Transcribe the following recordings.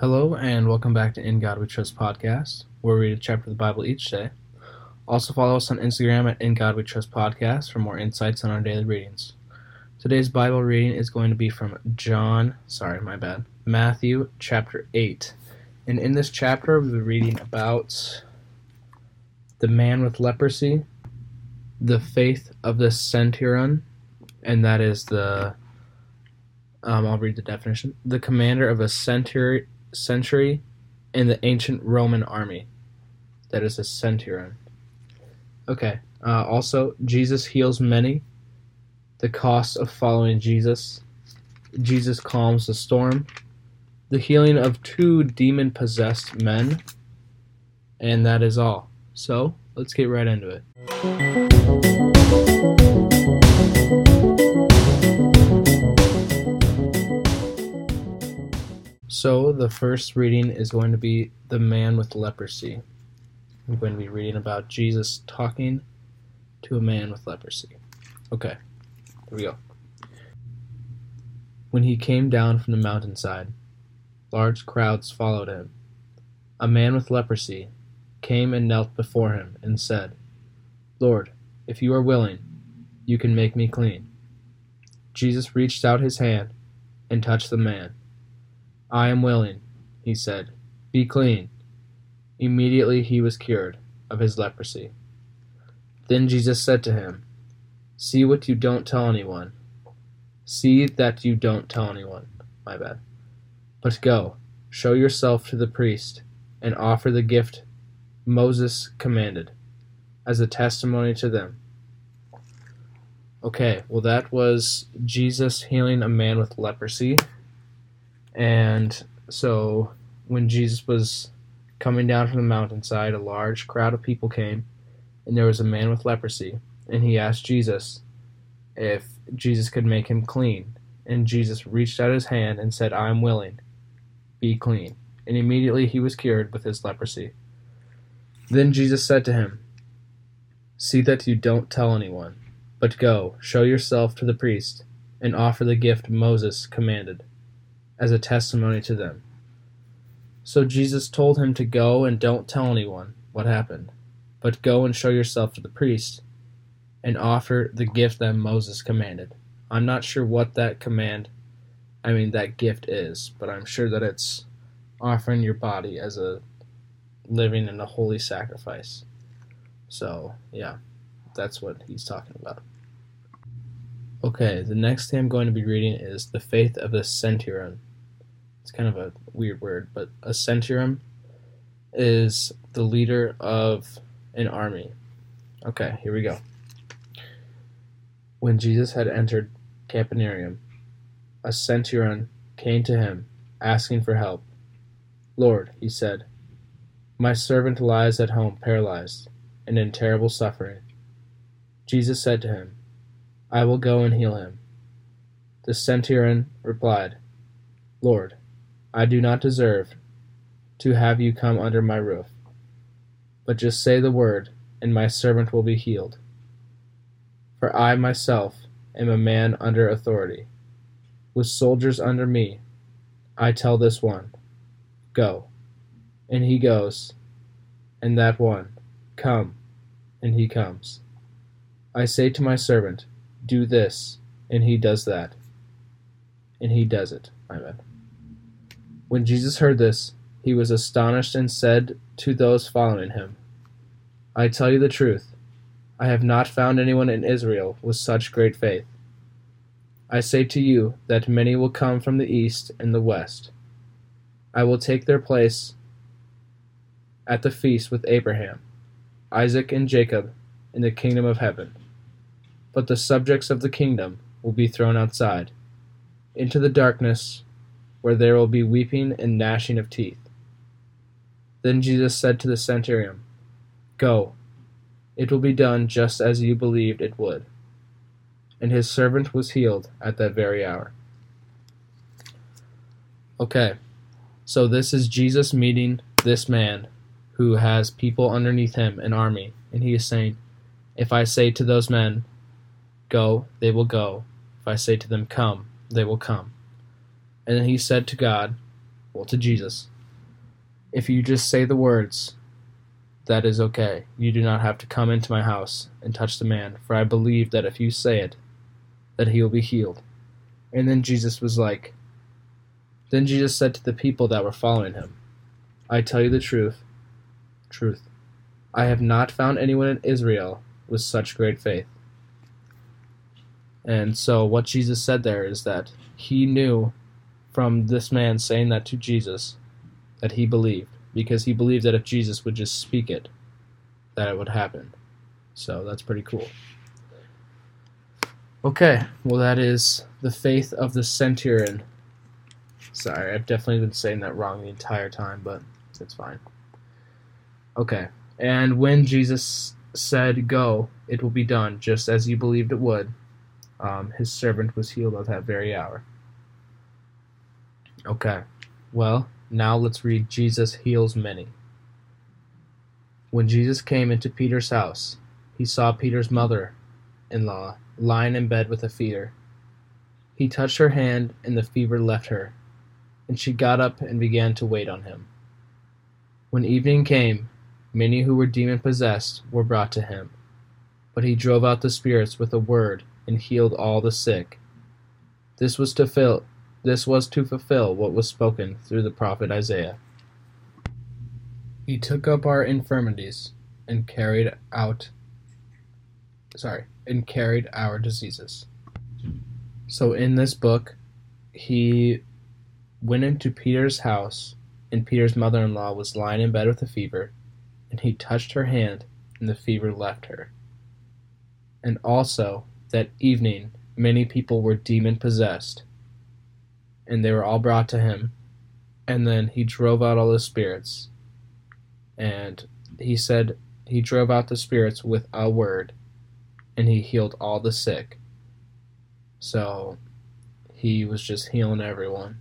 Hello, and welcome back to In God We Trust podcast, where we read a chapter of the Bible each day. Also, follow us on Instagram at In God We Trust podcast for more insights on our daily readings. Today's Bible reading is going to be from John, sorry, my bad, Matthew chapter 8. And in this chapter, we'll be reading about the man with leprosy, the faith of the centurion, and that is the um, I'll read the definition. The commander of a century, century in the ancient Roman army. That is a centurion. Okay. Uh, also, Jesus heals many. The cost of following Jesus. Jesus calms the storm. The healing of two demon possessed men. And that is all. So, let's get right into it. So, the first reading is going to be The Man with Leprosy. I'm going to be reading about Jesus talking to a man with leprosy. Okay, here we go. When he came down from the mountainside, large crowds followed him. A man with leprosy came and knelt before him and said, Lord, if you are willing, you can make me clean. Jesus reached out his hand and touched the man. I am willing, he said. Be clean. Immediately he was cured of his leprosy. Then Jesus said to him, See what you don't tell anyone. See that you don't tell anyone. My bad. But go, show yourself to the priest, and offer the gift Moses commanded, as a testimony to them. Okay, well, that was Jesus healing a man with leprosy. And so when Jesus was coming down from the mountainside, a large crowd of people came, and there was a man with leprosy. And he asked Jesus if Jesus could make him clean. And Jesus reached out his hand and said, I am willing. Be clean. And immediately he was cured with his leprosy. Then Jesus said to him, See that you don't tell anyone, but go, show yourself to the priest, and offer the gift Moses commanded as a testimony to them. So Jesus told him to go and don't tell anyone what happened, but go and show yourself to the priest and offer the gift that Moses commanded. I'm not sure what that command, I mean, that gift is, but I'm sure that it's offering your body as a living and a holy sacrifice. So, yeah, that's what he's talking about. Okay, the next thing I'm going to be reading is The Faith of the Centurion. It's kind of a weird word, but a centurion is the leader of an army. Okay, here we go. When Jesus had entered Capernaum, a centurion came to him, asking for help. Lord, he said, my servant lies at home paralyzed and in terrible suffering. Jesus said to him, I will go and heal him. The centurion replied, Lord, I do not deserve to have you come under my roof, but just say the word, and my servant will be healed. For I myself am a man under authority, with soldiers under me. I tell this one, Go, and he goes, and that one, Come, and he comes. I say to my servant, Do this, and he does that, and he does it. Amen. When Jesus heard this, he was astonished and said to those following him, I tell you the truth, I have not found anyone in Israel with such great faith. I say to you that many will come from the east and the west. I will take their place at the feast with Abraham, Isaac, and Jacob in the kingdom of heaven. But the subjects of the kingdom will be thrown outside, into the darkness, where there will be weeping and gnashing of teeth. Then Jesus said to the centurion, Go, it will be done just as you believed it would. And his servant was healed at that very hour. Okay, so this is Jesus meeting this man who has people underneath him, an army, and he is saying, If I say to those men, Go, they will go. If I say to them, Come, they will come. And he said to God, well, to Jesus, if you just say the words, that is okay. You do not have to come into my house and touch the man, for I believe that if you say it, that he will be healed. And then Jesus was like, Then Jesus said to the people that were following him, I tell you the truth, truth. I have not found anyone in Israel with such great faith. And so, what Jesus said there is that he knew from this man saying that to Jesus that he believed, because he believed that if Jesus would just speak it, that it would happen. So, that's pretty cool. Okay, well, that is the faith of the centurion. Sorry, I've definitely been saying that wrong the entire time, but it's fine. Okay, and when Jesus said, Go, it will be done, just as you believed it would, um, his servant was healed at that very hour. Okay, well, now let's read Jesus heals many. When Jesus came into Peter's house, he saw Peter's mother in law lying in bed with a fever. He touched her hand, and the fever left her, and she got up and began to wait on him. When evening came, many who were demon possessed were brought to him, but he drove out the spirits with a word and healed all the sick. This was to fill this was to fulfill what was spoken through the prophet Isaiah. He took up our infirmities and carried out sorry, and carried our diseases. So in this book, he went into Peter's house, and Peter's mother in law was lying in bed with a fever, and he touched her hand, and the fever left her. And also, that evening, many people were demon possessed, and they were all brought to him. And then he drove out all the spirits, and he said he drove out the spirits with a word, and he healed all the sick. So he was just healing everyone.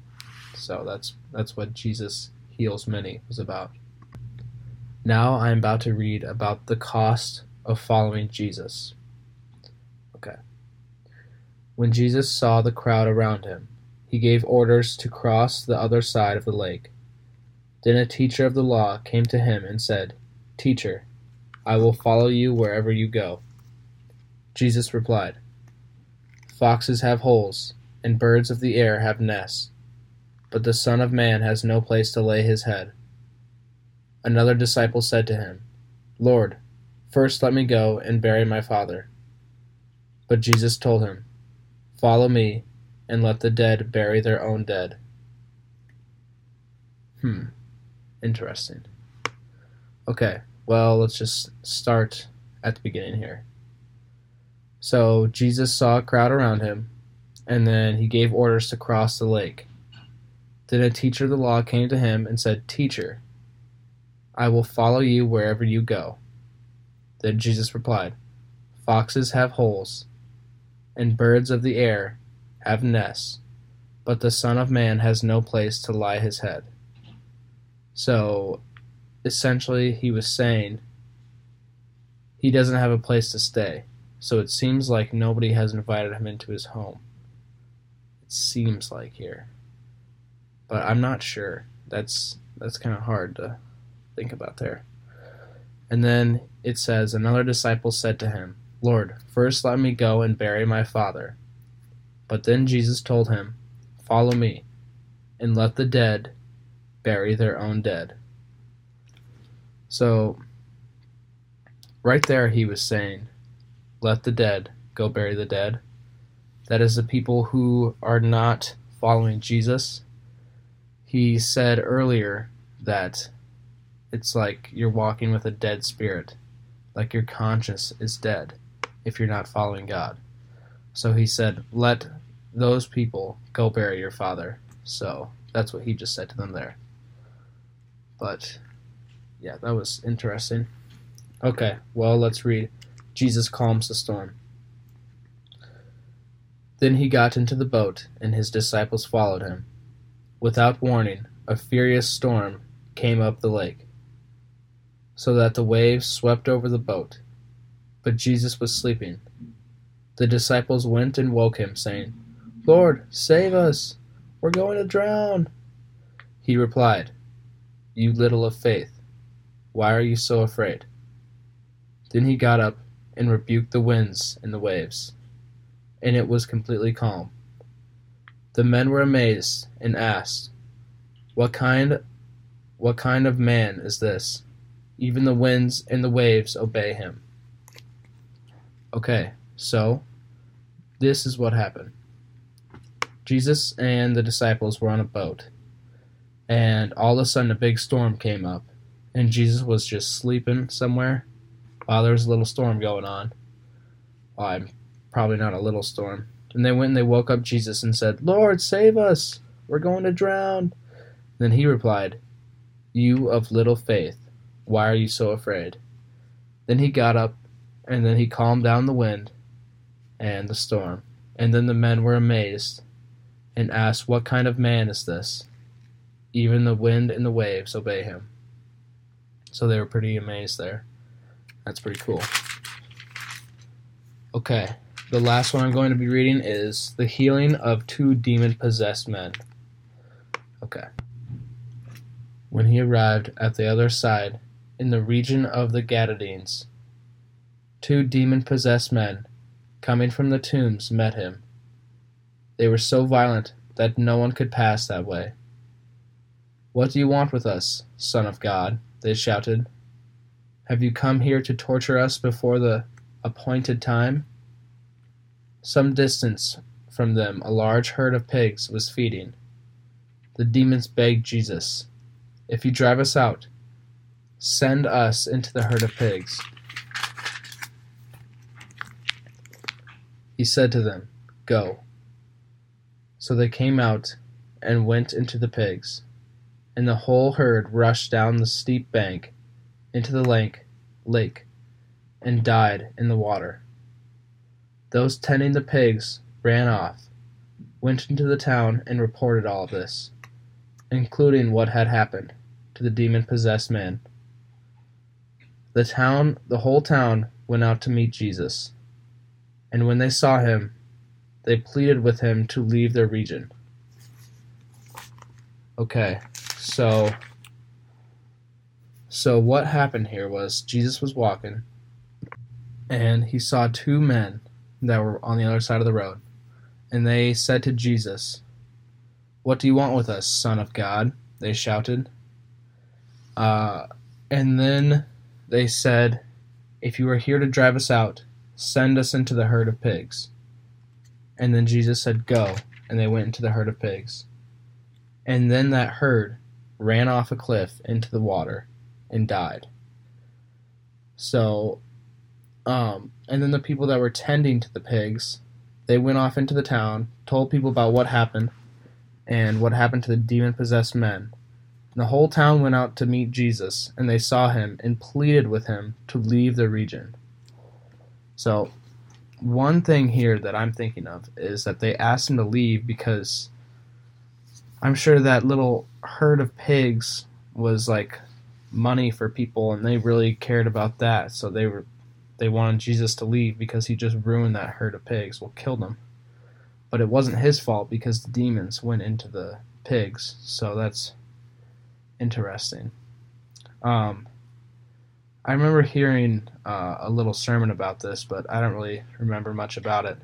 So that's that's what Jesus heals many was about. Now I am about to read about the cost of following Jesus. Okay. When Jesus saw the crowd around him, he gave orders to cross the other side of the lake. Then a teacher of the law came to him and said, Teacher, I will follow you wherever you go. Jesus replied, Foxes have holes, and birds of the air have nests, but the Son of Man has no place to lay his head. Another disciple said to him, Lord, first let me go and bury my father. But Jesus told him, Follow me, and let the dead bury their own dead. Hmm, interesting. Okay, well, let's just start at the beginning here. So Jesus saw a crowd around him, and then he gave orders to cross the lake. Then a teacher of the law came to him and said, Teacher, I will follow you wherever you go. Then Jesus replied, Foxes have holes, and birds of the air have nests, but the Son of Man has no place to lie his head. So, essentially, he was saying he doesn't have a place to stay so it seems like nobody has invited him into his home. It seems like here. But I'm not sure. That's that's kind of hard to think about there. And then it says another disciple said to him, "Lord, first let me go and bury my father." But then Jesus told him, "Follow me, and let the dead bury their own dead." So right there he was saying let the dead go bury the dead. That is the people who are not following Jesus. He said earlier that it's like you're walking with a dead spirit, like your conscience is dead if you're not following God. So he said, Let those people go bury your father. So that's what he just said to them there. But yeah, that was interesting. Okay, well, let's read Jesus calms the storm. Then he got into the boat, and his disciples followed him. Without warning, a furious storm came up the lake, so that the waves swept over the boat. But Jesus was sleeping. The disciples went and woke him, saying, Lord, save us! We're going to drown! He replied, You little of faith, why are you so afraid? Then he got up and rebuked the winds and the waves, and it was completely calm. The men were amazed and asked, What kind what kind of man is this? Even the winds and the waves obey him. Okay, so this is what happened. Jesus and the disciples were on a boat, and all of a sudden a big storm came up, and Jesus was just sleeping somewhere while there was a little storm going on. Well, I'm probably not a little storm. And they went and they woke up Jesus and said, Lord, save us! We're going to drown. Then he replied, You of little faith, why are you so afraid? Then he got up, and then he calmed down the wind and the storm. And then the men were amazed and asked, What kind of man is this? Even the wind and the waves obey him. So they were pretty amazed there. That's pretty cool. Okay, the last one I'm going to be reading is The Healing of Two Demon Possessed Men. Okay. When he arrived at the other side, in the region of the Gadarenes, two demon possessed men, coming from the tombs, met him. They were so violent that no one could pass that way. What do you want with us, Son of God? they shouted. Have you come here to torture us before the appointed time? Some distance from them a large herd of pigs was feeding. The demons begged Jesus, If you drive us out, send us into the herd of pigs. He said to them, Go. So they came out and went into the pigs, and the whole herd rushed down the steep bank into the lake, lake and died in the water. Those tending the pigs ran off, went into the town, and reported all this, including what had happened to the demon possessed man. The town, the whole town, went out to meet Jesus, and when they saw him, they pleaded with him to leave their region. Okay, so so what happened here was Jesus was walking and he saw two men that were on the other side of the road. And they said to Jesus, What do you want with us, Son of God? They shouted. Uh, and then they said, If you are here to drive us out, send us into the herd of pigs. And then Jesus said, Go. And they went into the herd of pigs. And then that herd ran off a cliff into the water and died. So um, and then the people that were tending to the pigs, they went off into the town, told people about what happened, and what happened to the demon possessed men. And the whole town went out to meet Jesus, and they saw him and pleaded with him to leave the region. So, one thing here that I'm thinking of is that they asked him to leave because I'm sure that little herd of pigs was like money for people and they really cared about that. So they were they wanted Jesus to leave because he just ruined that herd of pigs, well, killed them. But it wasn't his fault because the demons went into the pigs, so that's interesting. Um, I remember hearing uh, a little sermon about this, but I don't really remember much about it.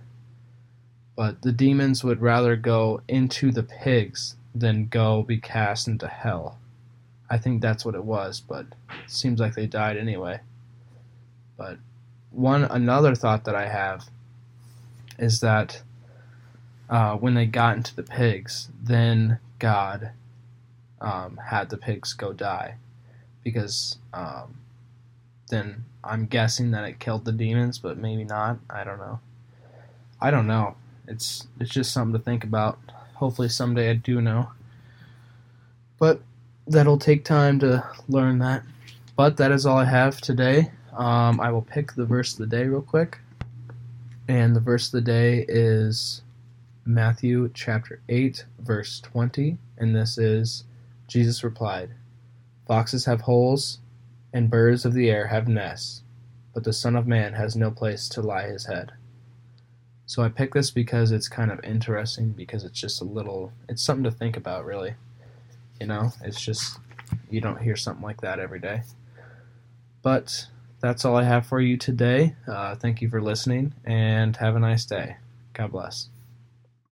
But the demons would rather go into the pigs than go be cast into hell. I think that's what it was, but it seems like they died anyway. But one another thought that I have is that uh, when they got into the pigs, then God um, had the pigs go die because um, then I'm guessing that it killed the demons, but maybe not. I don't know. I don't know. It's it's just something to think about. Hopefully someday I do know. But that'll take time to learn that. But that is all I have today. Um, I will pick the verse of the day real quick. And the verse of the day is Matthew chapter 8, verse 20. And this is Jesus replied, Foxes have holes, and birds of the air have nests, but the Son of Man has no place to lie his head. So I picked this because it's kind of interesting, because it's just a little, it's something to think about, really. You know, it's just you don't hear something like that every day. But that's all I have for you today. Uh, thank you for listening and have a nice day. God bless.